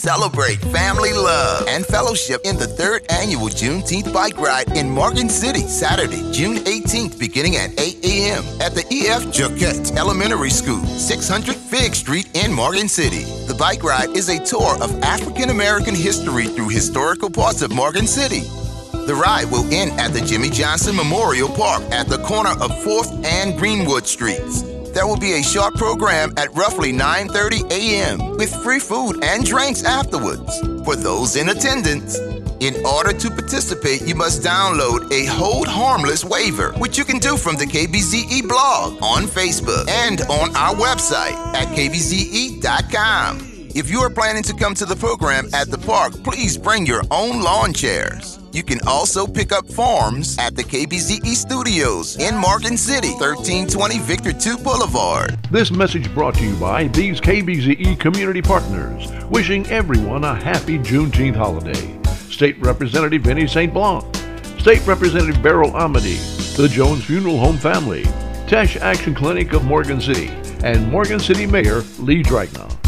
Celebrate family love and fellowship in the third annual Juneteenth Bike Ride in Morgan City, Saturday, June 18th, beginning at 8 a.m. at the E.F. Jacquet Elementary School, 600 Fig Street in Morgan City. The bike ride is a tour of African American history through historical parts of Morgan City. The ride will end at the Jimmy Johnson Memorial Park at the corner of 4th and Greenwood Streets. There will be a short program at roughly 9:30 a.m. with free food and drinks afterwards for those in attendance. In order to participate, you must download a Hold Harmless waiver, which you can do from the KBZE blog on Facebook and on our website at kbze.com. If you are planning to come to the program at the park, please bring your own lawn chairs. You can also pick up forms at the KBZE Studios in Morgan City, 1320 Victor 2 Boulevard. This message brought to you by these KBZE community partners, wishing everyone a happy Juneteenth holiday. State Representative Vinnie St. Blanc, State Representative Beryl Amedée, the Jones Funeral Home family, Teche Action Clinic of Morgan City, and Morgan City Mayor Lee Dragna.